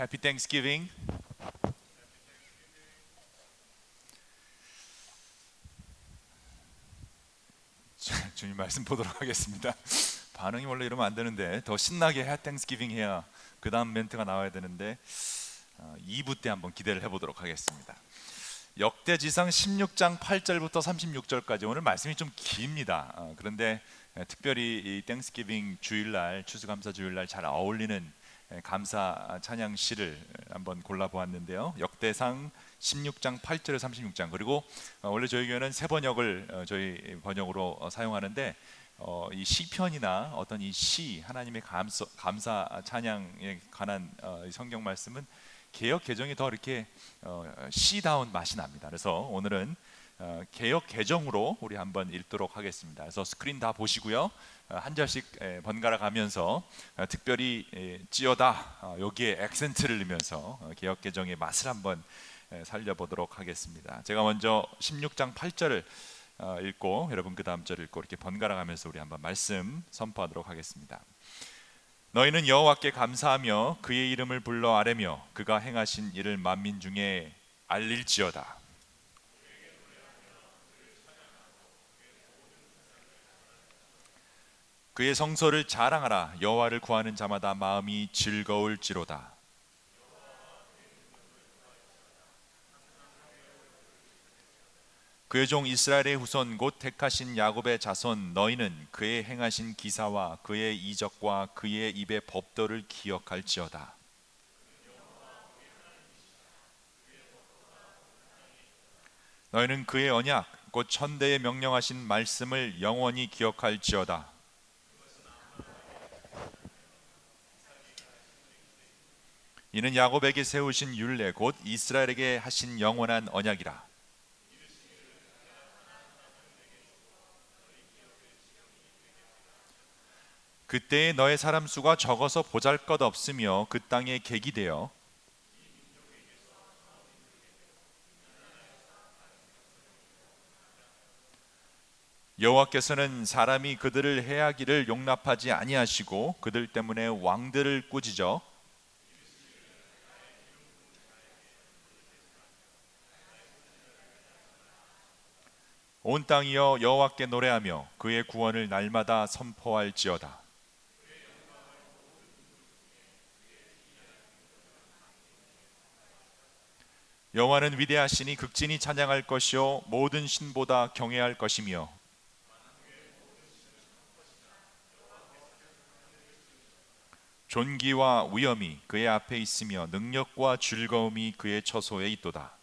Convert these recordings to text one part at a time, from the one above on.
Happy Thanksgiving. 자, 주님 말씀 보도록 하겠습니다. 반응이 원래 이러면 안 되는데 더 신나게 Happy Thanksgiving 해야 그 다음 멘트가 나와야 되는데 어, 2부 때 한번 기대를 해보도록 하겠습니다. 역대지상 16장 8절부터 36절까지 오늘 말씀이 좀 깁니다. 어, 그런데 에, 특별히 이 Thanksgiving 주일날 추수감사 주일날 잘 어울리는 에, 감사 찬양 시를 한번 골라 보았는데요. 역대상 16장 8절에 36장 그리고 어, 원래 저희 교회는 새번역을 어, 저희 번역으로 어, 사용하는데 어, 이 시편이나 어떤 이 시 하나님의 감사, 감사 찬양에 관한 어, 이 성경 말씀은 개역개정이 더 이렇게 어, 시다운 맛이 납니다. 그래서 오늘은 어, 개역개정으로 우리 한번 읽도록 하겠습니다. 그래서 스크린 다 보시고요. 어, 한 절씩 에, 번갈아 가면서 어, 특별히 에, 찌어다 어, 여기에 액센트를 넣으면서 어, 개혁 개정의 맛을 한번 에, 살려보도록 하겠습니다. 제가 먼저 16장 8절을 어, 읽고 여러분 그 다음 절 읽고 이렇게 번갈아 가면서 우리 한번 말씀 선포하도록 하겠습니다. 너희는 여호와께 감사하며 그의 이름을 불러 아뢰며 그가 행하신 일을 만민 중에 알릴지어다. 그의 성소를 자랑하라 여호와를 구하는 자마다 마음이 즐거울지로다. 그의 종 이스라엘의 후손 곧 택하신 야곱의 자손 너희는 그의 행하신 기사와 그의 이적과 그의 입의 법도를 기억할지어다. 너희는 그의 언약 곧 천대에 명령하신 말씀을 영원히 기억할지어다. 이는 야곱에게 세우신 율례 곧 이스라엘에게 하신 영원한 언약이라. 그때에 너의 사람 수가 적어서 보잘것 없으며 그 땅에 객이 되어 여호와께서는 사람이 그들을 해하기를 용납하지 아니하시고 그들 때문에 왕들을 꾸짖어 온 땅이여 여호와께 노래하며 그의 구원을 날마다 선포할지어다. 여호와는 위대하시니 극진히 찬양할 것이요 모든 신보다 경외할 것이며 존귀와 위엄이 그의 앞에 있으며 능력과 즐거움이 그의 처소에 있도다.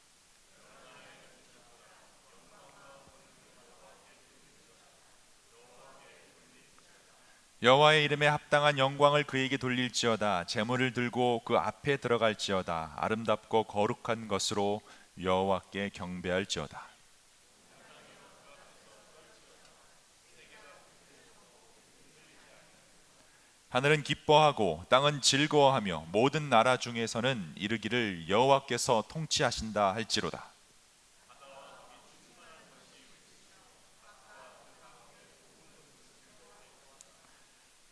여호와의 이름에 합당한 영광을 그에게 돌릴지어다. 재물을 들고 그 앞에 들어갈지어다. 아름답고 거룩한 것으로 여호와께 경배할지어다. 하늘은 기뻐하고 땅은 즐거워하며 모든 나라 중에서는 이르기를 여호와께서 통치하신다 할지로다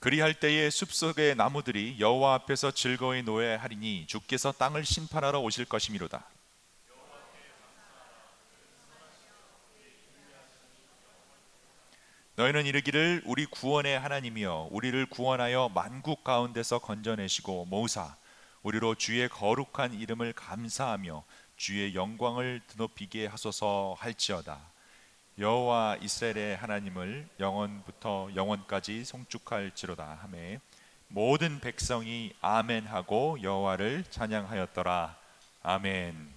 그리할 때에 숲속의 나무들이 여호와 앞에서 즐거이 노래하리니 주께서 땅을 심판하러 오실 것이미로다. 너희는 이르기를 우리 구원의 하나님이여 우리를 구원하여 만국 가운데서 건져내시고 모사 우리로 주의 거룩한 이름을 감사하며 주의 영광을 드높이게 하소서 할지어다. 여호와 이스라엘의 하나님을 영원부터 영원까지 송축할지로다 하매 모든 백성이 아멘하고 여호와를 찬양하였더라 아멘.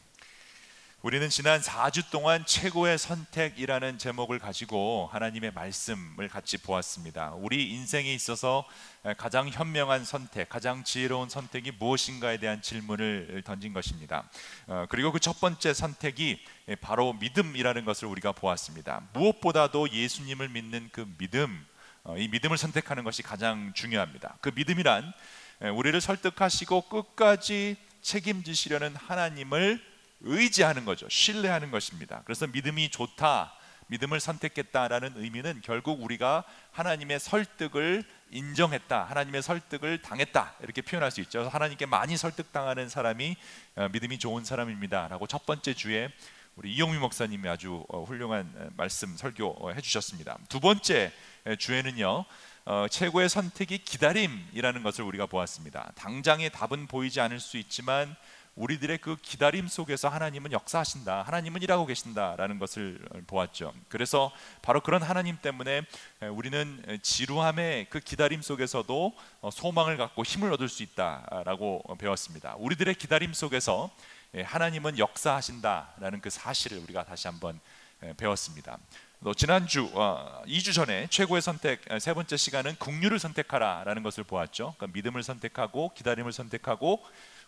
우리는 지난 4주 동안 최고의 선택이라는 제목을 가지고 하나님의 말씀을 같이 보았습니다. 우리 인생에 있어서 가장 현명한 선택, 가장 지혜로운 선택이 무엇인가에 대한 질문을 던진 것입니다. 어, 그리고 그 첫 번째 선택이 바로 믿음이라는 것을 우리가 보았습니다. 무엇보다도 예수님을 믿는 그 믿음, 어, 이 믿음을 선택하는 것이 가장 중요합니다. 그 믿음이란 우리를 설득하시고 끝까지 책임지시려는 하나님을 의지하는 거죠. 신뢰하는 것입니다. 그래서 믿음이 좋다, 믿음을 선택했다라는 의미는 결국 우리가 하나님의 설득을 인정했다, 하나님의 설득을 당했다 이렇게 표현할 수 있죠. 하나님께 많이 설득당하는 사람이 어, 믿음이 좋은 사람입니다라고 첫 번째 주에 우리 이용미 목사님이 아주 어, 훌륭한 말씀 설교 해 주셨습니다. 두 번째 주에는요. 어, 최고의 선택이 기다림이라는 것을 우리가 보았습니다. 당장의 답은 보이지 않을 수 있지만 우리들의 그 기다림 속에서 하나님은 역사하신다. 하나님은 일하고 계신다라는 것을 보았죠. 그래서 바로 그런 하나님 때문에 우리는 지루함의 그 기다림 속에서도 어, 소망을 갖고 힘을 얻을 수 있다라고 배웠습니다. 우리들의 기다림 속에서 하나님은 역사하신다라는 그 사실을 우리가 다시 한번 배웠습니다. 지난주 어, 2주 전에 최고의 선택 세 번째 시간은 국류를 선택하라라는 것을 보았죠. 그러니까 믿음을 선택하고 기다림을 선택하고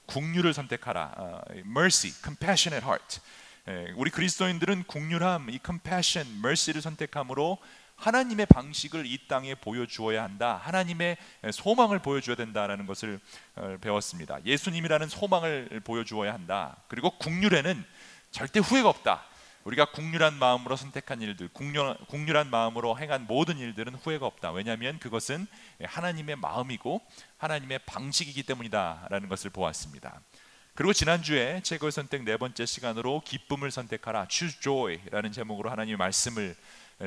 국류를 선택하라. Uh, mercy, compassionate heart. 예, 우리 그리스도인들은 국률함, 이 compassion, mercy를 선택함으로 하나님의 방식을 이 땅에 보여주어야 한다. 하나님의 소망을 보여줘야 된다라는 것을 어, 배웠습니다. 예수님이라는 소망을 보여주어야 한다. 그리고 국률에는 절대 후회가 없다. 우리가 국률한 마음으로 선택한 일들, 국률, 국률한 마음으로 행한 모든 일들은 후회가 없다. 왜냐하면 그것은 하나님의 마음이고 하나님의 방식이기 때문이다라는 것을 보았습니다. 그리고 지난주에 최고의 선택 네 번째 시간으로 기쁨을 선택하라, choose joy라는 제목으로 하나님의 말씀을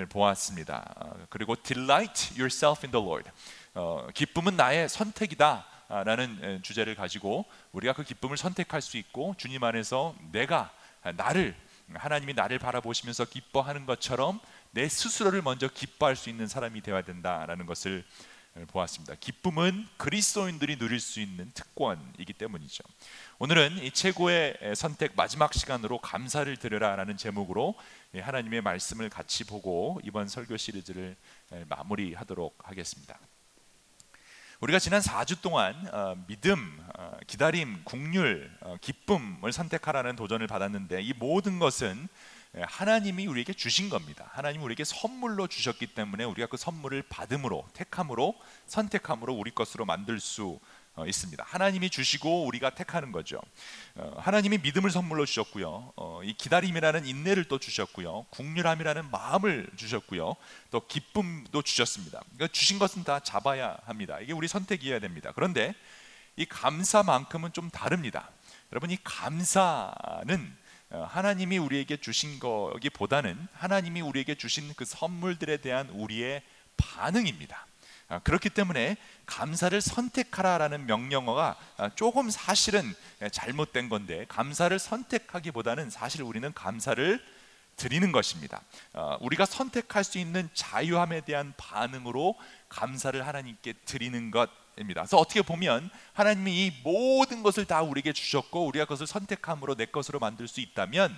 보았습니다. 어, 그리고 delight yourself in the Lord. 어, 기쁨은 나의 선택이다. 라는 주제를 가지고 우리가 그 기쁨을 선택할 수 있고 주님 안에서 내가 나를 하나님이 나를 바라보시면서 기뻐하는 것처럼 내 스스로를 먼저 기뻐할 수 있는 사람이 되어야 된다라는 것을 보았습니다. 기쁨은 그리스도인들이 누릴 수 있는 특권이기 때문이죠. 오늘은 이 최고의 선택 마지막 시간으로 감사를 드려라라는 제목으로 하나님의 말씀을 같이 보고 이번 설교 시리즈를 마무리하도록 하겠습니다. 우리가 지난 4주 동안 어, 믿음, 어, 기다림, 국률, 어, 기쁨을 선택하라는 도전을 받았는데 이 모든 것은 하나님이 우리에게 주신 겁니다. 하나님이 우리에게 선물로 주셨기 때문에 우리가 그 선물을 받음으로, 택함으로, 선택함으로 우리 것으로 만들 수 어, 있습니다. 하나님이 주시고 우리가 택하는 거죠. 어, 하나님이 믿음을 선물로 주셨고요. 어, 이 기다림이라는 인내를 또 주셨고요. 국률함이라는 마음을 주셨고요. 또 기쁨도 주셨습니다. 그러니까 주신 것은 다 잡아야 합니다. 이게 우리 선택이어야 됩니다. 그런데 이 감사만큼은 좀 다릅니다. 여러분 이 감사는 하나님이 우리에게 주신 거기보다는 하나님이 우리에게 주신 그 선물들에 대한 우리의 반응입니다. 아, 그렇기 때문에 감사를 선택하라라는 명령어가 아, 조금 사실은 잘못된 건데 감사를 선택하기보다는 사실 우리는 감사를 드리는 것입니다. 아, 우리가 선택할 수 있는 자유함에 대한 반응으로 감사를 하나님께 드리는 것 입니다. 그래서 어떻게 보면 하나님이 이 모든 것을 다 우리에게 주셨고 우리가 그것을 선택함으로 내 것으로 만들 수 있다면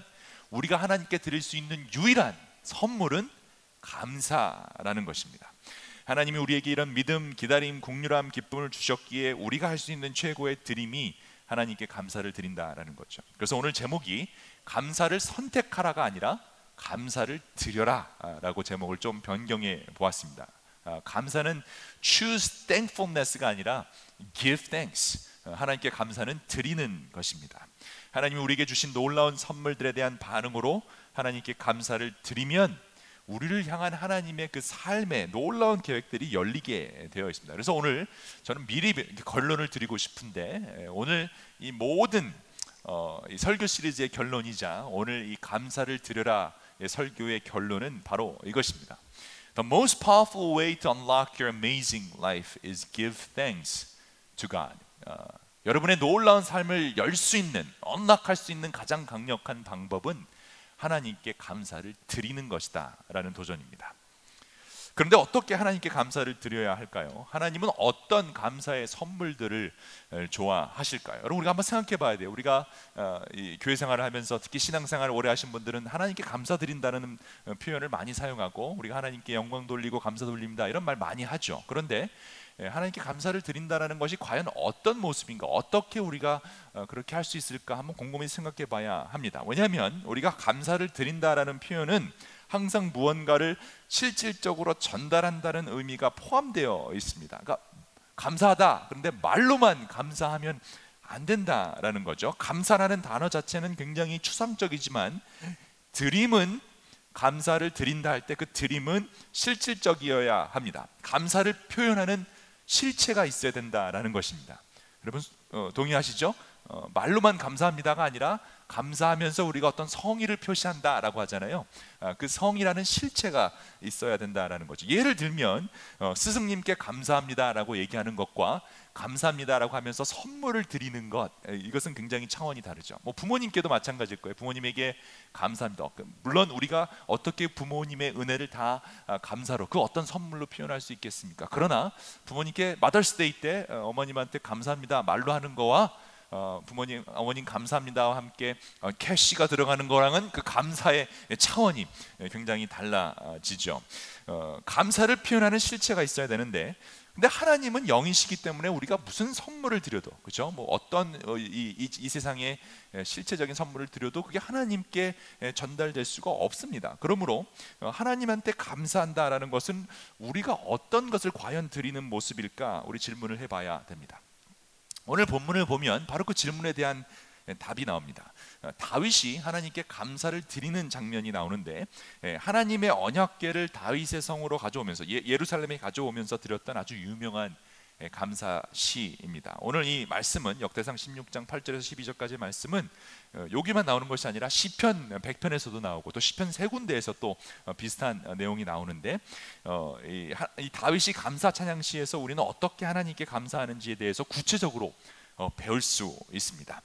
우리가 하나님께 드릴 수 있는 유일한 선물은 감사라는 것입니다. 하나님이 우리에게 이런 믿음, 기다림, 국률함, 기쁨을 주셨기에 우리가 할 수 있는 최고의 드림이 하나님께 감사를 드린다라는 거죠. 그래서 오늘 제목이 감사를 선택하라가 아니라 감사를 드려라라고 제목을 좀 변경해 보았습니다. 아, 감사는 choose thankfulness가 아니라 give thanks. 어, 하나님께 감사는 드리는 것입니다. 하나님이 우리에게 주신 놀라운 선물들에 대한 반응으로 하나님께 감사를 드리면 우리를 향한 하나님의 그 삶의 놀라운 계획들이 열리게 되어 있습니다. 그래서 오늘 저는 미리 결론을 드리고 싶은데 오늘 이 모든 어, 이 설교 시리즈의 결론이자 오늘 이 감사를 드려라 설교의 결론은 바로 이것입니다. The most powerful way to unlock your amazing life is give thanks to God. 어, 여러분의 놀라운 삶을 열 수 있는, 언락할 수 있는 가장 강력한 방법은 하나님께 감사를 드리는 것이다라는 도전입니다. 그런데 어떻게 하나님께 감사를 드려야 할까요? 하나님은 어떤 감사의 선물들을 좋아하실까요? 여러분 우리가 한번 생각해 봐야 돼요. 우리가 어, 교회 생활을 하면서 특히 신앙 생활을 오래 하신 분들은 하나님께 감사드린다는 어, 표현을 많이 사용하고 우리가 하나님께 영광 돌리고 감사 돌립니다. 이런 말 많이 하죠. 그런데 예, 하나님께 감사를 드린다라는 것이 과연 어떤 모습인가, 어떻게 우리가 어, 그렇게 할 수 있을까 한번 곰곰이 생각해 봐야 합니다. 왜냐하면 우리가 감사를 드린다라는 표현은 항상 무언가를 실질적으로 전달한다는 의미가 포함되어 있습니다. 그러니까 감사하다. 그런데 말로만 감사하면 안 된다라는 거죠. 감사라는 단어 자체는 굉장히 추상적이지만 드림은 감사를 드린다 할 때 그 드림은 실질적이어야 합니다. 감사를 표현하는 실체가 있어야 된다라는 것입니다. 여러분 어, 동의하시죠? 어, 말로만 감사합니다가 아니라 감사하면서 우리가 어떤 성의를 표시한다라고 하잖아요. 아, 그 성이라는 실체가 있어야 된다라는 거죠. 예를 들면 어, 스승님께 감사합니다라고 얘기하는 것과 감사합니다라고 하면서 선물을 드리는 것 이것은 굉장히 차원이 다르죠. 뭐 부모님께도 마찬가지일 거예요. 부모님에게 감사합니다. 그 물론 우리가 어떻게 부모님의 은혜를 다 아, 감사로 그 어떤 선물로 표현할 수 있겠습니까? 그러나 부모님께 Mother's Day 때 어, 어머님한테 감사합니다 말로 하는 거와 어, 부모님, 어머님 감사합니다와 함께 어, cash가 들어가는 거랑은 그 감사의 차원이 굉장히 달라지죠. 어, 감사를 표현하는 실체가 있어야 되는데, 근데 하나님은 영이시기 때문에 우리가 무슨 선물을 드려도 그죠? 뭐 어떤 어, 이, 이, 이 세상에 실체적인 선물을 드려도 그게 하나님께 전달될 수가 없습니다. 그러므로 어, 하나님한테 감사한다라는 것은 우리가 어떤 것을 과연 드리는 모습일까? 우리 질문을 해봐야 됩니다. 오늘 본문을 보면 바로 그 질문에 대한 답이 나옵니다. 어, 다윗이 하나님께 감사를 드리는 장면이 나오는데 예, 하나님의 언약궤를 다윗의 성으로 가져오면서 예, 루살렘에 가져오면서 드렸던 아주 유명한 예, 감사 시입니다. 오늘 이 말씀은 역대상 16장 8절에서 12절까지 말씀은 어, 여기만 나오는 것이 아니라 시편 100편에서도 나오고 또 시편 세 군데에서 또 어, 비슷한 어, 내용이 나오는데 이, 이 다윗이 감사 찬양 시에서 우리는 어떻게 하나님께 감사하는지에 대해서 구체적으로 배울 수 있습니다.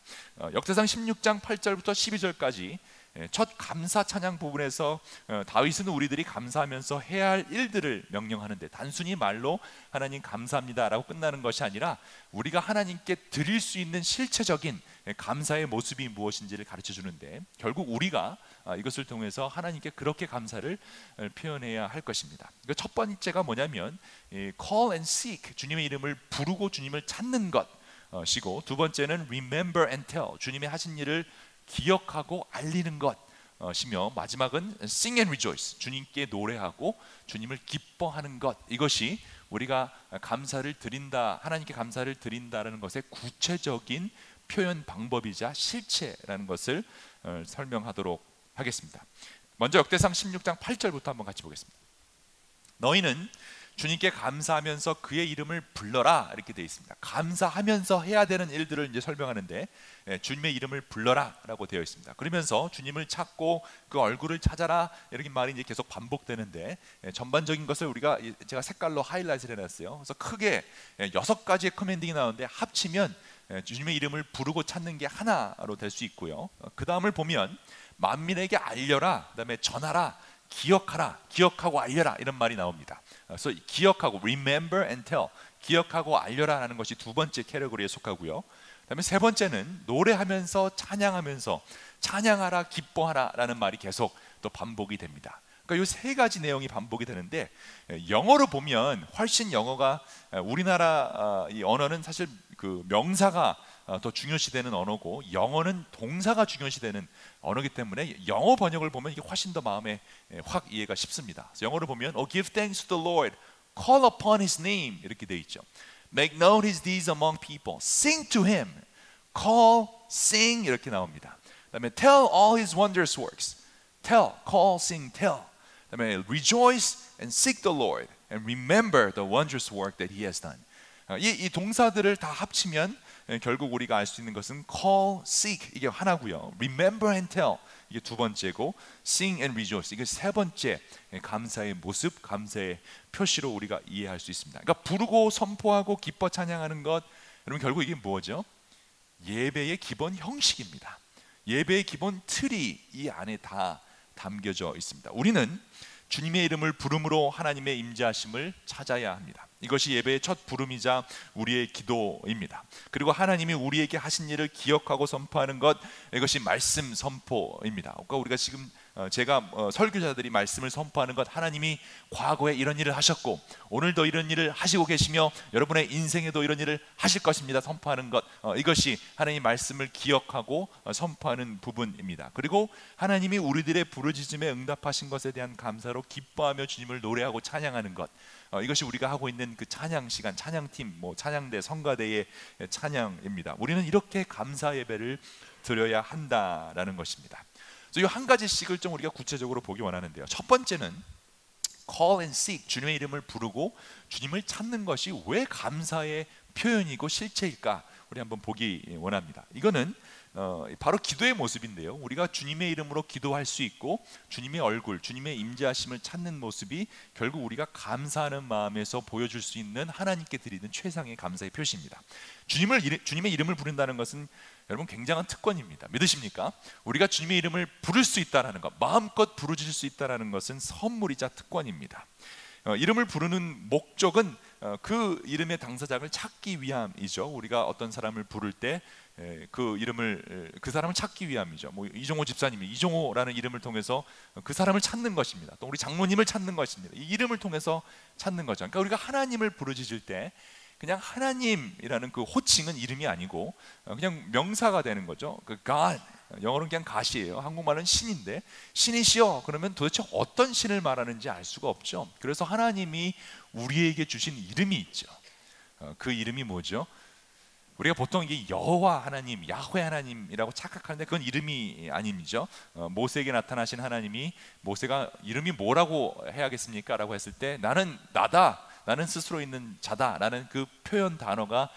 역대상 16장 8절부터 12절까지 예, 첫 감사 찬양 부분에서 어, 다윗은 우리들이 감사하면서 해야 할 일들을 명령하는데 단순히 말로 하나님 감사합니다라고 끝나는 것이 아니라 우리가 하나님께 드릴 수 있는 실체적인 예, 감사의 모습이 무엇인지를 가르쳐 주는데 결국 우리가 아, 이것을 통해서 하나님께 그렇게 감사를 어, 표현해야 할 것입니다. 그첫 번째가 뭐냐면 call and seek 주님의 이름을 부르고 주님을 찾는 것 이고 두 번째는 remember and tell 주님의 하신 일을 기억하고 알리는 것이며 마지막은 sing and rejoice 주님께 노래하고 주님을 기뻐하는 것 이것이 우리가 감사를 드린다 하나님께 감사를 드린다라는 것의 구체적인 표현 방법이자 실체라는 것을 어, 설명하도록 하겠습니다. 먼저 역대상 16장 8절부터 한번 같이 보겠습니다. 너희는 주님께 감사하면서 그의 이름을 불러라 이렇게 되어 있습니다. 감사하면서 해야 되는 일들을 이제 설명하는데 예, 주님의 이름을 불러라라고 되어 있습니다. 그러면서 주님을 찾고 그 얼굴을 찾아라 이렇게 말이 이제 계속 반복되는데 예, 전반적인 것을 우리가 제가 색깔로 하이라이트를 해놨어요. 그래서 크게 예, 여섯 가지의 커맨딩이 나오는데 합치면 주님의 이름을 부르고 찾는 게 하나로 될 수 있고요. 어, 그 다음을 보면 만민에게 알려라, 그다음에 전하라, 기억하라, 기억하고 알려라 이런 말이 나옵니다. 그래서 기억하고 remember and tell 기억하고 알려라라는 것이 두 번째 캐러고리에 속하고요. 그다음에 세 번째는 노래하면서 찬양하면서 찬양하라 기뻐하라라는 말이 계속 또 반복이 됩니다. 그러니까 이 세 가지 내용이 반복이 되는데 영어로 보면 훨씬 영어가 우리나라 아, 이 언어는 사실 그 명사가 어, 더 중요시되는 언어고 영어는 동사가 중요시되는 언어기 때문에 영어 번역을 보면 이게 훨씬 더 마음에 확 이해가 쉽습니다. 영어를 보면 Oh, give thanks to the Lord, call upon His name 이렇게 돼 있죠. Make known His deeds among people, sing to Him, call, sing 이렇게 나옵니다. 그다음에 tell all His wondrous works, tell, call, sing, tell. 그다음에 rejoice and seek the Lord and remember the wondrous work that He has done. 이, 이 동사들을 다 합치면 예, 결국 우리가 알 수 있는 것은 call, seek 이게 하나고요. remember and tell 이게 두 번째고 sing and rejoice 이게 세 번째 예, 감사의 모습, 감사의 표시로 우리가 이해할 수 있습니다. 그러니까 부르고 선포하고 기뻐 찬양하는 것 여러분 결국 이게 뭐죠? 예배의 기본 형식입니다. 예배의 기본 틀이 이 안에 다 담겨져 있습니다. 우리는 주님의 이름을 부름으로 하나님의 임재하심을 찾아야 합니다. 이것이 예배의 첫 부름이자 우리의 기도입니다. 그리고 하나님이 우리에게 하신 일을 기억하고 선포하는 것 이것이 말씀 선포입니다. 그러니까 우리가 지금 어, 제가 어, 설교자들이 말씀을 선포하는 것 하나님이 과거에 이런 일을 하셨고 오늘도 이런 일을 하시고 계시며 여러분의 인생에도 이런 일을 하실 것입니다. 선포하는 것 어, 이것이 하나님 말씀을 기억하고 선포하는 부분입니다. 그리고 하나님이 우리들의 부르짖음에 응답하신 것에 대한 감사로 기뻐하며 주님을 노래하고 찬양하는 것 이것이 우리가 하고 있는 그 찬양 시간, 찬양팀, 뭐 찬양대, 성가대의 찬양입니다. 우리는 이렇게 감사 예배를 드려야 한다라는 것입니다. 그래서 이 한 가지씩을 좀 우리가 구체적으로 보기 원하는데요. 첫 번째는 call and seek 주님의 이름을 부르고 주님을 찾는 것이 왜 감사의 표현이고 실체일까? 우리 한번 보기 원합니다. 이거는 어, 바로 기도의 모습인데요. 우리가 주님의 이름으로 기도할 수 있고 주님의 얼굴, 주님의 임재하심을 찾는 모습이 결국 우리가 감사하는 마음에서 보여줄 수 있는 하나님께 드리는 최상의 감사의 표시입니다. 주님을 주님의 이름을 부른다는 것은 여러분 굉장한 특권입니다. 믿으십니까? 우리가 주님의 이름을 부를 수 있다라는 것, 마음껏 부르실 수 있다라는 것은 선물이자 특권입니다. 어, 이름을 부르는 목적은 어, 그 이름의 당사자를 찾기 위함이죠. 우리가 어떤 사람을 부를 때 그 이름을 그 사람을 찾기 위함이죠. 뭐 이종호 집사님이 이종호라는 이름을 통해서 그 사람을 찾는 것입니다. 또 우리 장모님을 찾는 것입니다. 이 이름을 통해서 찾는 거죠. 그러니까 우리가 하나님을 부르짖을 때 그냥 하나님이라는 그 호칭은 이름이 아니고 어, 그냥 명사가 되는 거죠. 그 God 영어로는 그냥 가시예요. 한국말은 신인데 신이시여 그러면 도대체 어떤 신을 말하는지 알 수가 없죠. 그래서 하나님이 우리에게 주신 이름이 있죠. 어, 그 이름이 뭐죠? 우리가 보통 이게 여호와 하나님, 야훼 하나님이라고 착각하는데 그건 이름이 아닙니다. 어, 모세에게 나타나신 하나님이 모세가 이름이 뭐라고 해야겠습니까?라고 했을 때 나는 나다. 나는 스스로 있는 자다라는 그 표현 단어가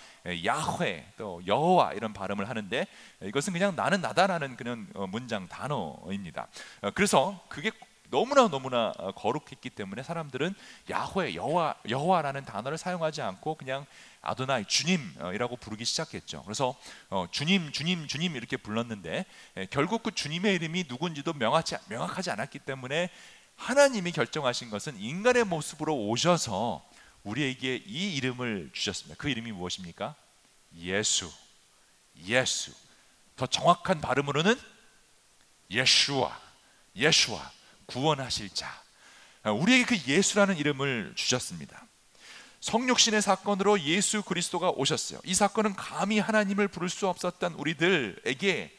야훼 또 여호와 이런 발음을 하는데 이것은 그냥 나는 나다라는 그런 어, 문장 단어입니다. 어, 그래서 그게 너무나 너무나 어, 거룩했기 때문에 사람들은 야훼 여호와 여호와라는 단어를 사용하지 않고 그냥 아도나이 주님이라고 부르기 시작했죠. 그래서 어, 주님 주님 주님 이렇게 불렀는데 에, 결국 그 주님의 이름이 누군지도 명확하지, 명확하지 않았기 때문에 하나님이 결정하신 것은 인간의 모습으로 오셔서 우리에게 이 이름을 주셨습니다. 그 이름이 무엇입니까? 예수. 예수. 더 정확한 발음으로는 예슈아. 예슈아. 구원하실 자. 우리에게 그 예수라는 이름을 주셨습니다. 성육신의 사건으로 예수 그리스도가 오셨어요. 이 사건은 감히 하나님을 부를 수 없었던 우리들에게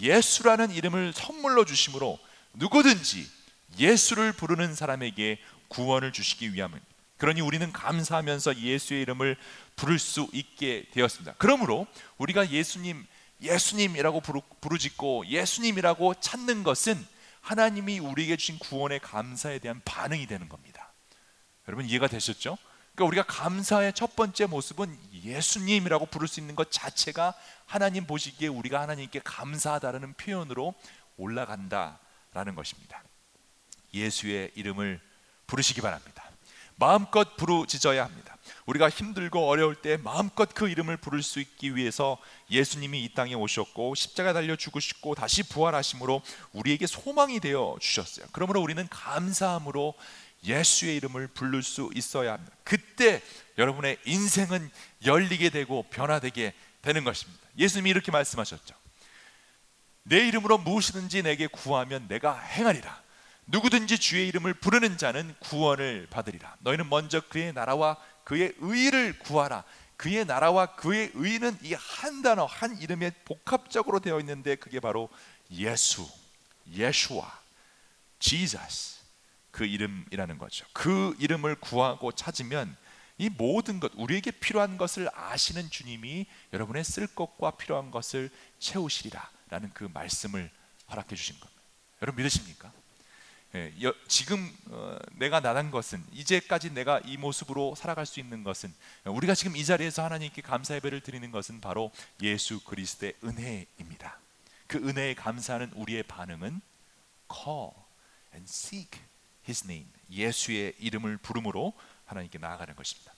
예수라는 이름을 선물로 주심으로 누구든지 예수를 부르는 사람에게 구원을 주시기 위함입니다. 그러니 우리는 감사하면서 예수의 이름을 부를 수 있게 되었습니다. 그러므로 우리가 예수님, 예수님이라고 부르, 짓고 예수님이라고 찾는 것은 하나님이 우리에게 주신 구원의 감사에 대한 반응이 되는 겁니다. 여러분 이해가 되셨죠? 그러니까 우리가 감사의 첫 번째 모습은 예수님이라고 부를 수 있는 것 자체가 하나님 보시기에 우리가 하나님께 감사하다는 표현으로 올라간다라는 것입니다. 예수의 이름을 부르시기 바랍니다. 마음껏 부르짖어야 합니다. 우리가 힘들고 어려울 때 마음껏 그 이름을 부를 수 있기 위해서 예수님이 이 땅에 오셨고 십자가 달려 죽으시고 다시 부활하심으로 우리에게 소망이 되어 주셨어요. 그러므로 우리는 감사함으로 예수의 이름을 부를 수 있어야 합니다. 그때 여러분의 인생은 열리게 되고 변화되게 되는 것입니다. 예수님이 이렇게 말씀하셨죠. 내 이름으로 무엇이든지 내게 구하면 내가 행하리라. 누구든지 주의 이름을 부르는 자는 구원을 받으리라. 너희는 먼저 그의 나라와 그의 의를 구하라. 그의 나라와 그의 의는 이 한 단어 한 이름에 복합적으로 되어 있는데 그게 바로 예수, 예수와, Jesus 그 이름이라는 거죠. 그 이름을 구하고 찾으면 이 모든 것 우리에게 필요한 것을 아시는 주님이 여러분의 쓸 것과 필요한 것을 채우시리라라는 그 말씀을 허락해 주신 겁니다. 여러분 믿으십니까? 예, 여, 지금 어, 내가 나단 것은 이제까지 내가 이 모습으로 살아갈 수 있는 것은 우리가 지금 이 자리에서 하나님께 감사 예배를 드리는 것은 바로 예수 그리스도의 은혜입니다. 그 은혜에 감사하는 우리의 반응은 call and seek His name 예수의 이름을 부름으로 하나님께 나아가는 것입니다.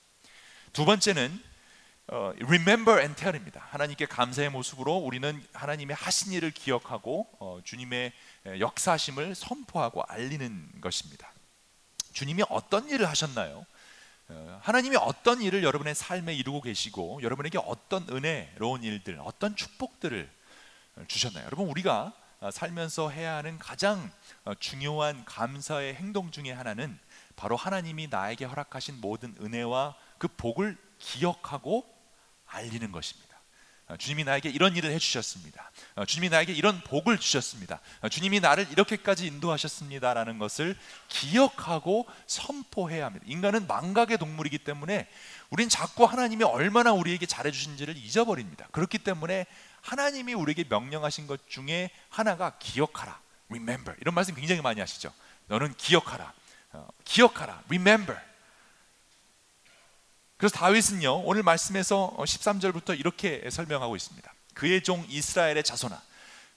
두 번째는 어, remember and tell입니다. 하나님께 감사의 모습으로 우리는 하나님의 하신 일을 기억하고 어, 주님의 역사심을 선포하고 알리는 것입니다. 주님이 어떤 일을 하셨나요? 어, 하나님이 어떤 일을 여러분의 삶에 이루고 계시고 여러분에게 어떤 은혜로운 일들, 어떤 축복들을 주셨나요? 여러분 우리가 살면서 해야 하는 가장 중요한 감사의 행동 중에 하나는 바로 하나님이 나에게 허락하신 모든 은혜와 그 복을 기억하고 알리는 것입니다. 어, 주님이 나에게 이런 일을 해주셨습니다. 어, 주님이 나에게 이런 복을 주셨습니다. 어, 주님이 나를 이렇게까지 인도하셨습니다라는 것을 기억하고 선포해야 합니다. 인간은 망각의 동물이기 때문에 우린 자꾸 하나님이 얼마나 우리에게 잘해주신지를 잊어버립니다. 그렇기 때문에 하나님이 우리에게 명령하신 것 중에 하나가 기억하라. remember 이런 말씀 굉장히 많이 하시죠. 너는 기억하라, 어, 기억하라, remember. 그래서 다윗은요 오늘 말씀에서 13절부터 이렇게 설명하고 있습니다. 그의 종 이스라엘의 자손아,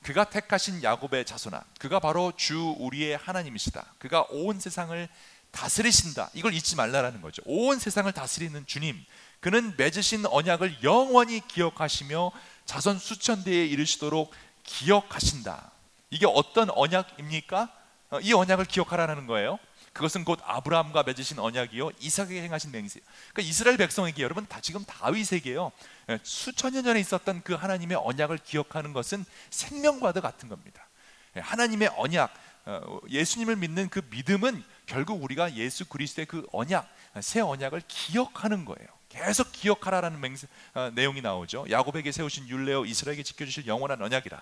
그가 택하신 야곱의 자손아, 그가 바로 주 우리의 하나님이시다. 그가 온 세상을 다스리신다. 이걸 잊지 말라라는 거죠. 온 세상을 다스리는 주님. 그는 맺으신 언약을 영원히 기억하시며 자손 수천 대에 이르시도록 기억하신다. 이게 어떤 언약입니까? 어, 이 언약을 기억하라는 거예요. 그것은 곧 아브라함과 맺으신 언약이요 이삭에게 행하신 맹세. 그러니까 이스라엘 백성에게 여러분 다 지금 다윗에게요 예, 수천 년 전에 있었던 그 하나님의 언약을 기억하는 것은 생명과도 같은 겁니다. 예, 하나님의 언약, 어, 예수님을 믿는 그 믿음은 결국 우리가 예수 그리스도의 그 언약, 새 언약을 기억하는 거예요. 계속 기억하라라는 맹세, 어, 내용이 나오죠. 야곱에게 세우신 율례요 이스라엘에게 지켜주실 영원한 언약이라.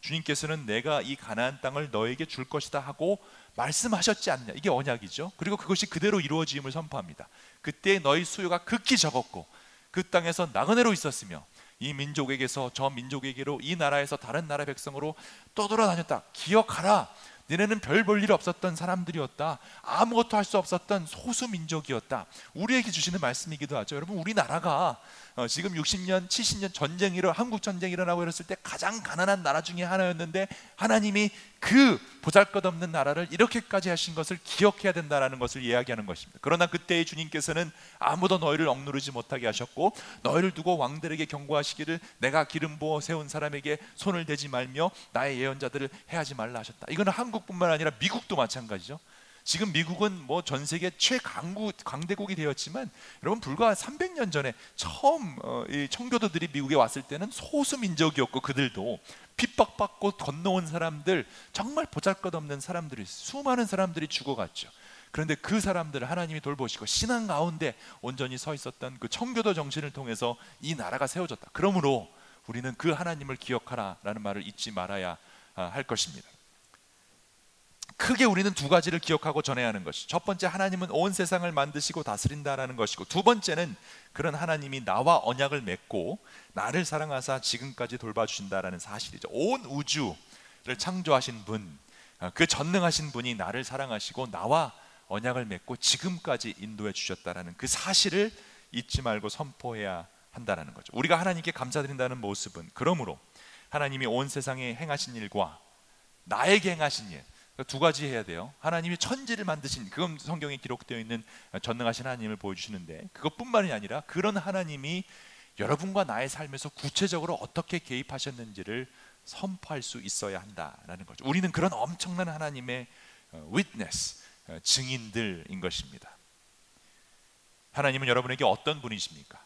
주님께서는 내가 이 가나안 땅을 너에게 줄 것이다 하고 말씀하셨지 않느냐 이게 언약이죠 그리고 그것이 그대로 이루어짐을 선포합니다 그때 너희 수요가 극히 적었고 그 땅에서 나그네로 있었으며 이 민족에게서 저 민족에게로 이 나라에서 다른 나라 백성으로 떠돌아다녔다 기억하라 너네는 별 볼 일 없었던 사람들이었다. 아무것도 할 수 없었던 소수 민족이었다. 우리에게 주시는 말씀이기도 하죠. 여러분 우리나라가 어, 지금 60년, 70년 전쟁이 일어 한국 전쟁이 일어나고 이랬을 때 가장 가난한 나라 중에 하나였는데 하나님이 그 보잘것없는 나라를 이렇게까지 하신 것을 기억해야 된다라는 것을 이야기하는 것입니다. 그러나 그때의 주님께서는 아무도 너희를 억누르지 못하게 하셨고 너희를 두고 왕들에게 경고하시기를 내가 기름 부어 세운 사람에게 손을 대지 말며 나의 예언자들을 해하지 말라 하셨다. 이거는 한국뿐만 아니라 미국도 마찬가지죠. 지금 미국은 뭐 전 세계 최강국 강대국이 되었지만 여러분 불과 300년 전에 처음 어, 이 청교도들이 미국에 왔을 때는 소수 민족이었고 그들도 핍박받고 건너온 사람들 정말 보잘것없는 사람들이 수많은 사람들이 죽어갔죠. 그런데 그 사람들을 하나님이 돌보시고 신앙 가운데 온전히 서 있었던 그 청교도 정신을 통해서 이 나라가 세워졌다. 그러므로 우리는 그 하나님을 기억하라라는 말을 잊지 말아야 아, 할 것입니다. 크게 우리는 두 가지를 기억하고 전해야 하는 것이 첫 번째 하나님은 온 세상을 만드시고 다스린다라는 것이고 두 번째는 그런 하나님이 나와 언약을 맺고 나를 사랑하사 지금까지 돌봐주신다라는 사실이죠. 온 우주를 창조하신 분, 어, 그 전능하신 분이 나를 사랑하시고 나와 언약을 맺고 지금까지 인도해 주셨다라는 그 사실을 잊지 말고 선포해야 한다라는 거죠. 우리가 하나님께 감사드린다는 모습은 그러므로 하나님이 온 세상에 행하신 일과 나에게 행하신 일 두 가지 해야 돼요. 하나님이 천지를 만드신 그건 성경에 기록되어 있는 전능하신 하나님을 보여주시는데 그것뿐만이 아니라 그런 하나님이 여러분과 나의 삶에서 구체적으로 어떻게 개입하셨는지를 선포할 수 있어야 한다라는 거죠. 우리는 그런 엄청난 하나님의 어, witness 어, 증인들인 것입니다. 하나님은 여러분에게 어떤 분이십니까?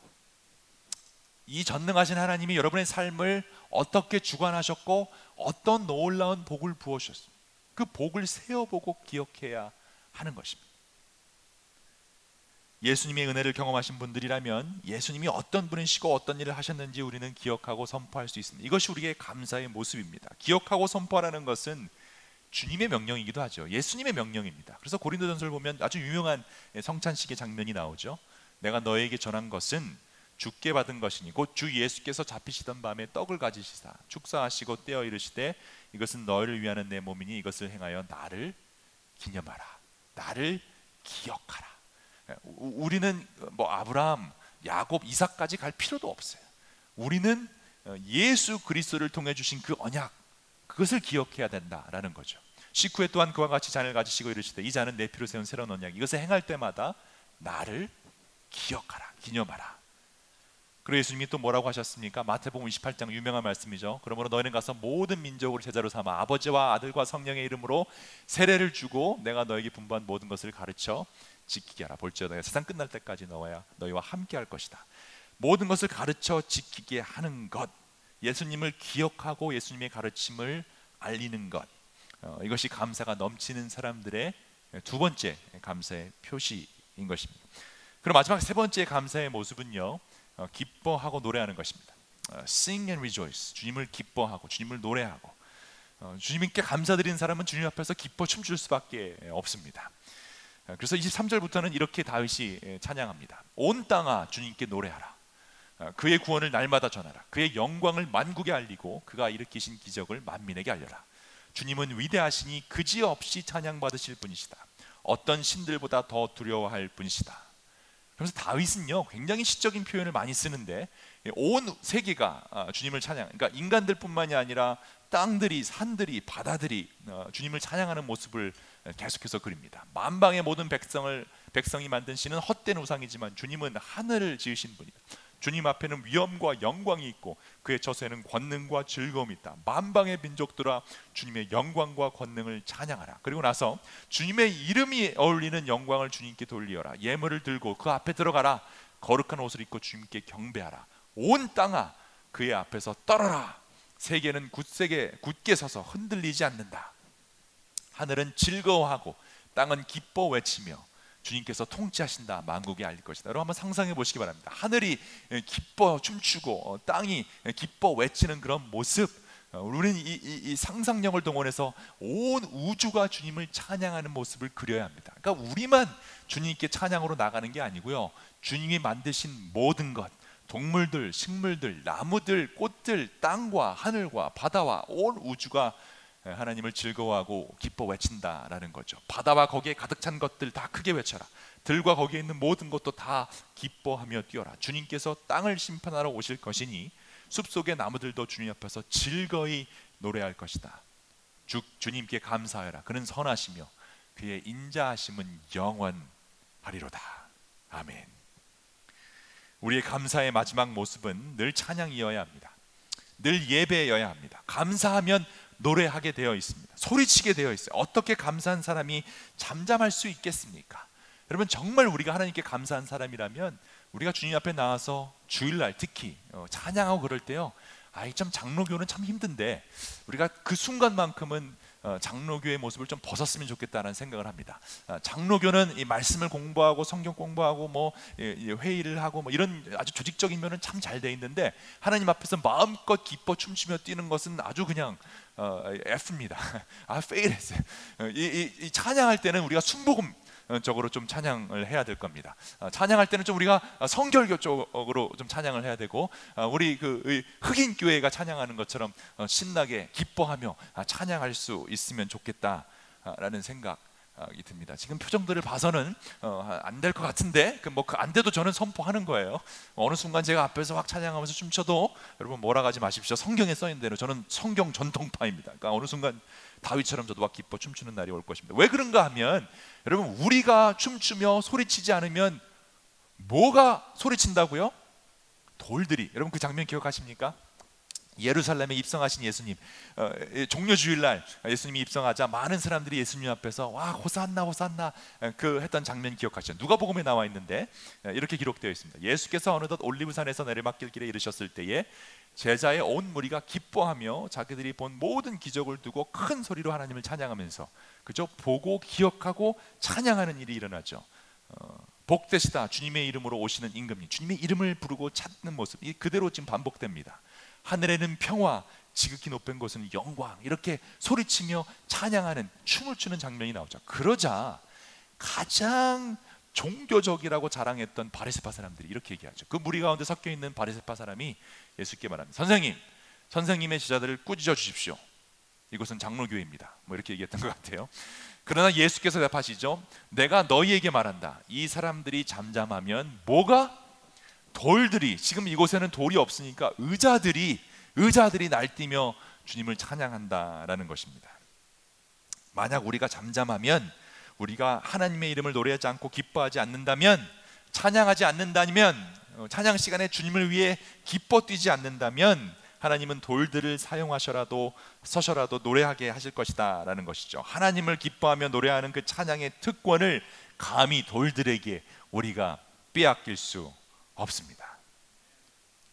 이 전능하신 하나님이 여러분의 삶을 어떻게 주관하셨고 어떤 놀라운 복을 부어주셨습니까? 그 복을 세어보고 기억해야 하는 것입니다. 예수님의 은혜를 경험하신 분들이라면 예수님이 어떤 분이시고 어떤 일을 하셨는지 우리는 기억하고 선포할 수 있습니다. 이것이 우리의 감사의 모습입니다. 기억하고 선포하라는 것은 주님의 명령이기도 하죠. 예수님의 명령입니다. 그래서 고린도전서를 보면 아주 유명한 성찬식의 장면이 나오죠. 내가 너에게 전한 것은 죽게 받은 것이니 곧 주 예수께서 잡히시던 밤에 떡을 가지시사 축사하시고 떼어 이르시되 이것은 너희를 위하는 내 몸이니 이것을 행하여 나를 기념하라. 나를 기억하라. 우리는 뭐 아브라함 야곱 이삭까지 갈 필요도 없어요. 우리는 예수 그리스도를 통해 주신 그 언약 그것을 기억해야 된다라는 거죠. 식후에 또한 그와 같이 잔을 가지시고 이르시되 이 잔은 내 피로 세운 새로운 언약 이것을 행할 때마다 나를 기억하라 기념하라 그리고 예수님이 또 뭐라고 하셨습니까? 마태복음 28장 유명한 말씀이죠. 그러므로 너희는 가서 모든 민족을 제자로 삼아 아버지와 아들과 성령의 이름으로 세례를 주고 내가 너에게 분부한 모든 것을 가르쳐 지키게 하라. 볼지어다 세상 끝날 때까지 너와 너희와 함께 할 것이다. 모든 것을 가르쳐 지키게 하는 것. 예수님을 기억하고 예수님의 가르침을 알리는 것. 어, 이것이 감사가 넘치는 사람들의 두 번째 감사의 표시인 것입니다. 그럼 마지막 세 번째 감사의 모습은요. 어, 기뻐하고 노래하는 것입니다. 어, sing and rejoice. 주님을 기뻐하고 주님을 노래하고 어, 주님께 감사드리는 사람은 주님 앞에서 기뻐 춤출 수밖에 없습니다. 그래서 23절부터는 이렇게 다윗이 찬양합니다. 온 땅아 주님께 노래하라. 그의 구원을 날마다 전하라. 그의 영광을 만국에 알리고 그가 일으키신 기적을 만민에게 알려라. 주님은 위대하시니 그지없이 찬양받으실 분이시다. 어떤 신들보다 더 두려워할 분이시다. 그래서 다윗은요 굉장히 시적인 표현을 많이 쓰는데 온 세계가 아, 주님을 찬양, 그러니까 인간들뿐만이 아니라 땅들이, 산들이, 바다들이 어, 주님을 찬양하는 모습을 계속해서 그립니다. 만방의 모든 백성을 백성이 만든 신은 헛된 우상이지만 주님은 하늘을 지으신 분이다. 주님 앞에는 위엄과 영광이 있고 그의 저세는 권능과 즐거움이 있다. 만방의 민족들아 주님의 영광과 권능을 찬양하라. 그리고 나서 주님의 이름이 어울리는 영광을 주님께 돌리어라. 예물을 들고 그 앞에 들어가라. 거룩한 옷을 입고 주님께 경배하라. 온 땅아 그의 앞에서 떨어라. 세계는 굳세게 굳게 서서 흔들리지 않는다. 하늘은 즐거워하고 땅은 기뻐 외치며 주님께서 통치하신다 만국이 알릴 것이다. 여러분 한번 상상해 보시기 바랍니다. 하늘이 기뻐 춤추고 어, 땅이 기뻐 외치는 그런 모습. 어, 우리는 이, 이, 이, 상상력을 동원해서 온 우주가 주님을 찬양하는 모습을 그려야 합니다. 그러니까 우리만 주님께 찬양으로 나가는 게 아니고요. 주님이 만드신 모든 것, 동물들, 식물들, 나무들, 꽃들, 땅과 하늘과 바다와 온 우주가 예, 하나님을 즐거워하고 기뻐 외친다라는 거죠. 바다와 거기에 가득 찬 것들 다 크게 외쳐라. 들과 거기에 있는 모든 것도 다 기뻐하며 뛰어라. 주님께서 땅을 심판하러 오실 것이니 숲속의 나무들도 주님 앞에서 즐거이 노래할 것이다. 주, 주님께 감사하라. 그는 선하시며 그의 인자하심은 영원하리로다. 아멘. 우리의 감사의 마지막 모습은 늘 찬양이어야 합니다. 늘 예배여야 합니다. 감사하면 노래하게 되어 있습니다. 소리치게 되어 있어요. 어떻게 감사한 사람이 잠잠할 수 있겠습니까? 여러분 정말 우리가 하나님께 감사한 사람이라면 우리가 주님 앞에 나와서 주일날 특히 어, 찬양하고 그럴 때요. 아이 참 장로교는 참 힘든데 우리가 그 순간만큼은 어, 장로교의 모습을 좀 벗었으면 좋겠다는 생각을 합니다. 어, 장로교는 이 말씀을 공부하고 성경 공부하고 뭐 회의를 하고 뭐 이런 아주 조직적인 면은 참 잘 돼 있는데 하나님 앞에서 마음껏 기뻐 춤추며 뛰는 것은 아주 그냥 어, F입니다. 아 페일했어요. 이, 이, 이 찬양할 때는 우리가 순복음 적으로 좀 찬양을 해야 될 겁니다. 어, 찬양할 때는 좀 우리가 성결교 쪽으로 좀 찬양을 해야 되고 어, 우리 그 흑인 교회가 찬양하는 것처럼 어, 신나게 기뻐하며 아, 찬양할 수 있으면 좋겠다라는 생각. 이 듭니다. 지금 표정들을 봐서는 어, 안될 것 같은데 그뭐안 돼도 저는 선포하는 거예요. 어느 순간 제가 앞에서 확 찬양하면서 춤춰도 여러분 몰아가지 마십시오. 성경에 써 있는 대로 저는 성경 전통파입니다. 그러니까 어느 순간 다윗처럼 저도 막 기뻐 춤추는 날이 올 것입니다. 왜 그런가 하면 여러분 우리가 춤추며 소리치지 않으면 뭐가 소리친다고요? 돌들이 여러분 그 장면 기억하십니까? 예루살렘에 입성하신 예수님 어, 종려 주일날 예수님이 입성하자 많은 사람들이 예수님 앞에서 와 호산나 호산나 그 했던 장면 기억하시죠? 누가복음에 나와 있는데 이렇게 기록되어 있습니다. 예수께서 어느덧 올리브산에서 내리막길 길에 이르셨을 때에 제자의 온 무리가 기뻐하며 자기들이 본 모든 기적을 두고 큰 소리로 하나님을 찬양하면서 그저 보고 기억하고 찬양하는 일이 일어나죠. 어, 복되시다 주님의 이름으로 오시는 임금님 주님의 이름을 부르고 찾는 모습 이 그대로 지금 반복됩니다. 하늘에는 평화 지극히 높은 곳은 영광 이렇게 소리치며 찬양하는 춤을 추는 장면이 나오죠. 그러자 가장 종교적이라고 자랑했던 바리새파 사람들이 이렇게 얘기하죠. 그 무리 가운데 섞여 있는 바리새파 사람이 예수께 말합니다. 선생님, 선생님의 제자들을 꾸짖어 주십시오. 이곳은 장로교회입니다. 뭐 이렇게 얘기했던 것 같아요. 그러나 예수께서 대답하시죠. 내가 너희에게 말한다. 이 사람들이 잠잠하면 뭐가 돌들이 지금 이곳에는 돌이 없으니까 의자들이 의자들이 날뛰며 주님을 찬양한다라는 것입니다. 만약 우리가 잠잠하면 우리가 하나님의 이름을 노래하지 않고 기뻐하지 않는다면 찬양하지 않는다면 어, 찬양 시간에 주님을 위해 기뻐 뛰지 않는다면 하나님은 돌들을 사용하셔라도 서셔라도 노래하게 하실 것이다라는 것이죠. 하나님을 기뻐하며 노래하는 그 찬양의 특권을 감히 돌들에게 우리가 빼앗길 수 없습니다.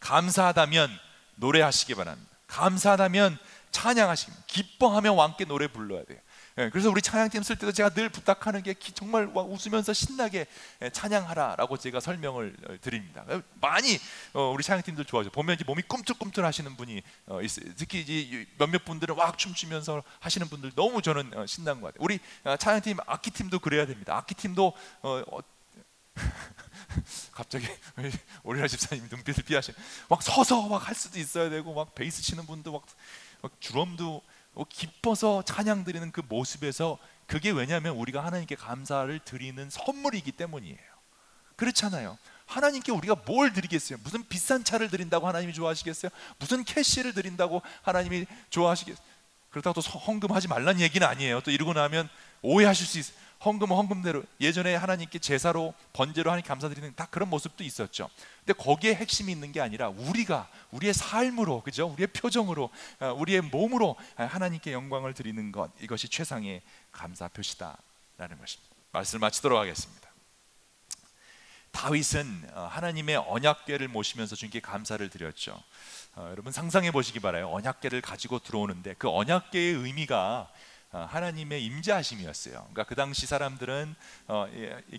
감사하다면 노래하시기 바랍니다. 감사하다면 찬양하시기 기뻐하며 왕께 노래 불러야 돼요. 예, 그래서 우리 찬양팀 쓸 때도 제가 늘 부탁하는 게 정말 웃으면서 신나게 예, 찬양하라라고 제가 설명을 어, 드립니다. 어, 많이 어, 우리 찬양팀들 좋아하죠. 보면 이제 몸이 꿈틀꿈틀 하시는 분이 있어요. 특히 이제 몇몇 분들은 왁 춤추면서 하시는 분들 너무 저는 신난 것 같아요. 우리 찬양팀 악기팀도 그래야 됩니다. 악기팀도 갑자기 오리라 집사님 눈빛을 피하시. 막 서서 막 할 수도 있어야 되고 막 베이스 치는 분도 막, 막 드럼도 어, 기뻐서 찬양 드리는 그 모습에서 그게 왜냐하면 우리가 하나님께 감사를 드리는 선물이기 때문이에요. 그렇잖아요. 하나님께 우리가 뭘 드리겠어요? 무슨 비싼 차를 드린다고 하나님이 좋아하시겠어요? 무슨 캐시를 드린다고 하나님이 좋아하시겠어요? 그렇다고 또 헌금하지 말란 얘기는 아니에요. 또 이러고 나면 오해하실 수 있어요. 헌금은 헌금대로 예전에 하나님께 제사로 번제로 하나님 감사드리는 다 그런 모습도 있었죠. 근데 거기에 핵심이 있는 게 아니라 우리가 우리의 삶으로 그죠? 우리의 표정으로 어, 우리의 몸으로 하나님께 영광을 드리는 것 이것이 최상의 감사 표시다라는 것입니다. 말씀을 마치도록 하겠습니다. 다윗은 어, 하나님의 언약궤를 모시면서 주님께 감사를 드렸죠. 어, 여러분 상상해 보시기 바라요. 언약궤를 가지고 들어오는데 그 언약궤의 의미가 어, 하나님의 임재하심이었어요. 그러니까 그 당시 사람들은 어,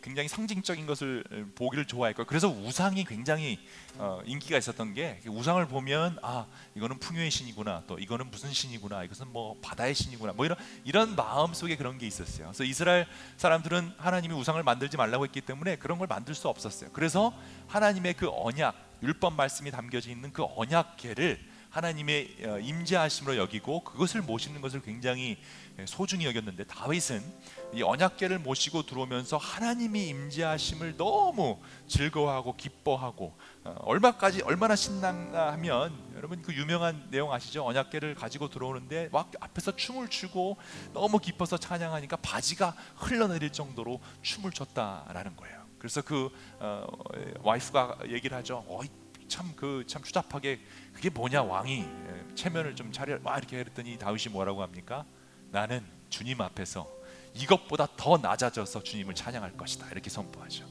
굉장히 상징적인 것을 보기를 좋아했고 그래서 우상이 굉장히 어, 인기가 있었던 게 우상을 보면 아 이거는 풍요의 신이구나 또 이거는 무슨 신이구나 이것은 뭐 바다의 신이구나 뭐 이런 이런 마음 속에 그런 게 있었어요. 그래서 이스라엘 사람들은 하나님이 우상을 만들지 말라고 했기 때문에 그런 걸 만들 수 없었어요. 그래서 하나님의 그 언약 율법 말씀이 담겨져 있는 그 언약계를 하나님의 어, 임재하심으로 여기고 그것을 모시는 것을 굉장히 예, 소중히 여겼는데 다윗은 이 언약궤를 모시고 들어오면서 하나님이 임재하심을 너무 즐거워하고 기뻐하고 어, 얼마까지 얼마나 신나하면 여러분 그 유명한 내용 아시죠? 언약궤를 가지고 들어오는데 막 앞에서 춤을 추고 너무 기뻐서 찬양하니까 바지가 흘러내릴 정도로 춤을 췄다라는 거예요. 그래서 그 어, 와이프가 얘기를 하죠. 어, 참 그 참 추잡하게 그게 뭐냐 왕이 예, 체면을 좀 차려 막 이렇게 했더니 다윗이 뭐라고 합니까? 나는 주님 앞에서 이것보다 더 낮아져서 주님을 찬양할 것이다 이렇게 선포하죠.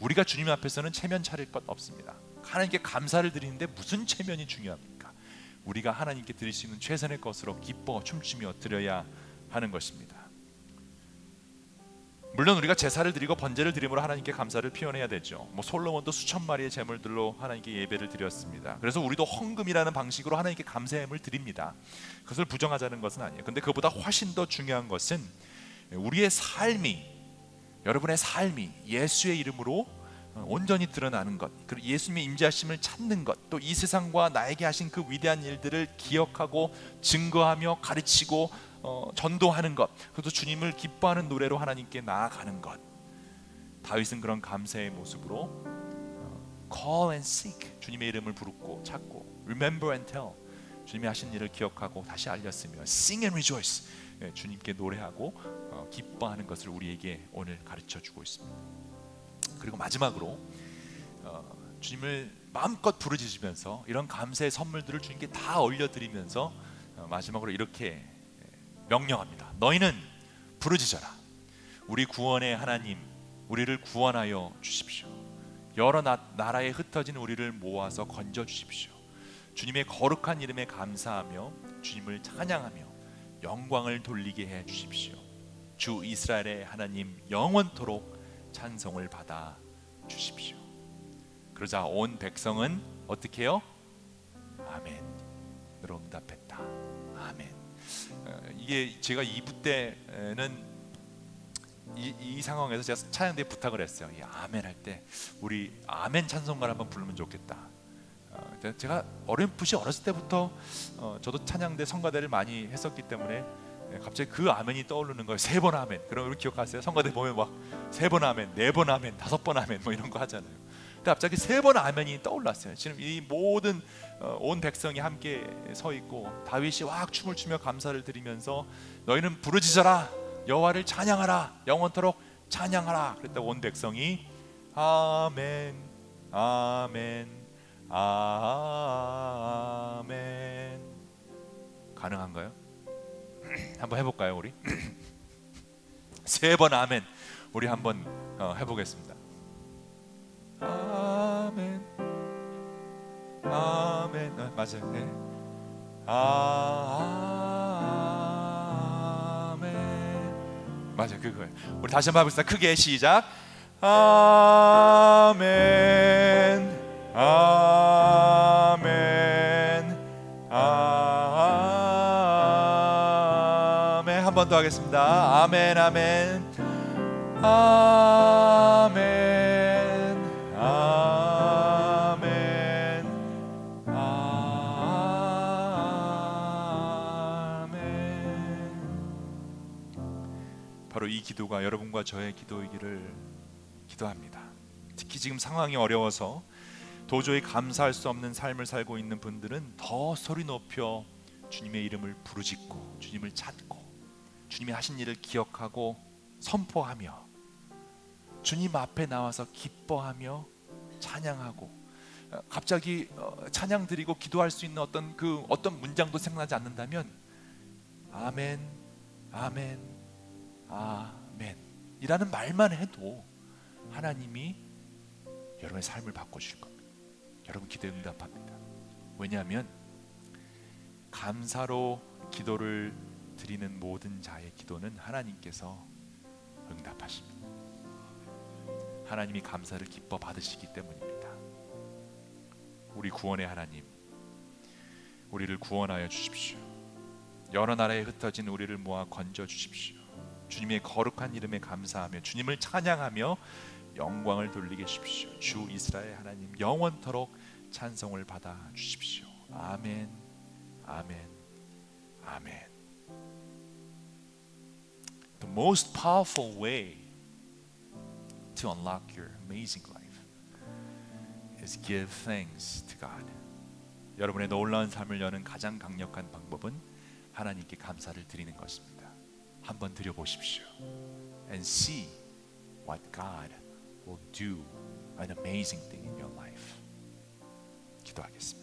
우리가 주님 앞에서는 체면 차릴 것 없습니다. 하나님께 감사를 드리는데 무슨 체면이 중요합니까? 우리가 하나님께 드릴 수 있는 최선의 것으로 기뻐 춤추며 드려야 하는 것입니다. 물론 우리가 제사를 드리고 번제를 드림으로 하나님께 감사를 표현해야 되죠. 뭐 솔로몬도 수천 마리의 제물들로 하나님께 예배를 드렸습니다. 그래서 우리도 헌금이라는 방식으로 하나님께 감사함을 드립니다. 그것을 부정하자는 것은 아니에요. 근데 그보다 훨씬 더 중요한 것은 우리의 삶이 여러분의 삶이 예수의 이름으로 온전히 드러나는 것, 그리고 예수님의 임재하심을 찾는 것, 또 이 세상과 나에게 하신 그 위대한 일들을 기억하고 증거하며 가르치고 어, 전도하는 것, 그것도 주님을 기뻐하는 노래로 하나님께 나아가는 것. 다윗은 그런 감사의 모습으로 어, call and seek 주님의 이름을 부르고 찾고 remember and tell 주님이 하신 일을 기억하고 다시 알렸으며 sing and rejoice 예, 주님께 노래하고 어, 기뻐하는 것을 우리에게 오늘 가르쳐 주고 있습니다. 그리고 마지막으로 어, 주님을 마음껏 부르짖으면서 이런 감사의 선물들을 주님께 다 올려드리면서 어, 마지막으로 이렇게 명령합니다. 너희는 부르짖어라. 우리 구원의 하나님, 우리를 구원하여 주십시오. 여러 나, 라에 흩어진 우리를 모아서 건져 주십시오. 주님의 거룩한 이름에 감사하며 주님을 찬양하며 영광을 돌리게 해 주십시오. 주 이스라엘의 하나님 영원토록 찬송을 받아 주십시오. 그러자 온 백성은 어떻게 해요? 아멘으로 응답했다. 이게 제가 2부 때는 이, 이 상황에서 제가 찬양대 부탁을 했어요. 이 아멘 할 때 우리 아멘 찬송가를 한번 부르면 좋겠다. 어, 제가 어렴풋이 어렸을 때부터 어, 저도 찬양대 성가대를 많이 했었기 때문에 예, 갑자기 그 아멘이 떠오르는 거예요. 세 번 아멘. 그런 걸 기억하세요? 성가대 보면 막 세 번 아멘, 네 번 아멘, 다섯 번 아멘 뭐 이런 거 하잖아요. 근데 갑자기 세 번 아멘이 떠올랐어요. 지금 이 모든 어, 온 백성이 함께 서 있고 다윗이 왁 춤을 추며 감사를 드리면서 너희는 부르짖어라 여호와를 찬양하라 영원토록 찬양하라 그랬다고 온 백성이 아멘 아멘 아멘 가능한가요? 한번 해볼까요 우리? 세 번 아멘 우리 한번 어, 해보겠습니다 아멘. 아멘. 아, 맞아요. 네. 아멘. 맞아요. 그거예요. 우리 다시 한번 해봅시다. 크게 시작. 아멘. 아멘. 아멘. 한 번 더 하겠습니다. 아멘 아멘. 아멘 여러분과 저의 기도이기를 기도합니다. 특히 지금 상황이 어려워서 도저히 감사할 수 없는 삶을 살고 있는 분들은 더 소리 높여 주님의 이름을 부르짖고 주님을 찾고 주님이 하신 일을 기억하고 선포하며 주님 앞에 나와서 기뻐하며 찬양하고 어, 갑자기 어, 찬양 드리고 기도할 수 있는 어떤 그 어떤 문장도 생각나지 않는다면 아멘 아멘 아 멘 이라는 말만 해도 하나님이 여러분의 삶을 바꿔주실 겁니다. 여러분 기도에 응답합니다. 왜냐하면 감사로 기도를 드리는 모든 자의 기도는 하나님께서 응답하십니다. 하나님이 감사를 기뻐 받으시기 때문입니다. 우리 구원의 하나님, 우리를 구원하여 주십시오. 여러 나라에 흩어진 우리를 모아 건져 주십시오. 주님의 거룩한 이름에 감사하며 주님을 찬양하며 영광을 돌리게 하십시오. 주 이스라엘 하나님 영원토록 찬송을 받아 주십시오. 아멘. 아멘. 아멘. The most powerful way to unlock your amazing life is give thanks to God. 여러분의 놀라운 삶을 여는 가장 강력한 방법은 하나님께 감사를 드리는 것입니다. 한번 드려 보십시오. And see what God will do an amazing thing in your life. 기도하겠습니다.